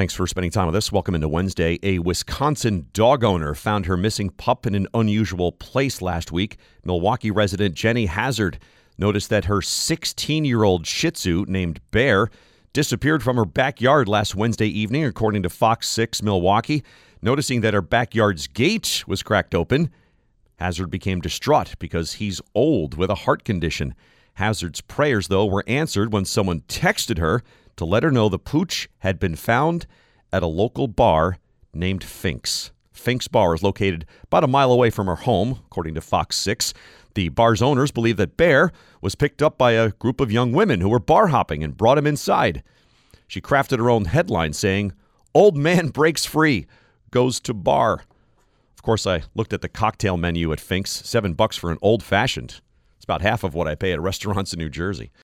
Thanks for spending time with us. Welcome into Wednesday. A Wisconsin dog owner found her missing pup in an unusual place last week. Milwaukee resident Jenny Hazard noticed that her 16 year old Shih Tzu named Bear disappeared from her backyard last Wednesday evening, according to Fox 6 Milwaukee. Noticing that her backyard's gate was cracked open, Hazard became distraught because he's old with a heart condition. Hazard's prayers, though, were answered when someone texted her to let her know the pooch had been found at a local bar named Fink's. Fink's Bar is located about a mile away from her home, according to Fox 6. The bar's owners believe that Bear was picked up by a group of young women who were bar hopping and brought him inside. She crafted her own headline saying, Old man breaks free, goes to bar. Of course, I looked at the cocktail menu at Fink's, seven bucks for an old fashioned. About half of what I pay at restaurants in New Jersey.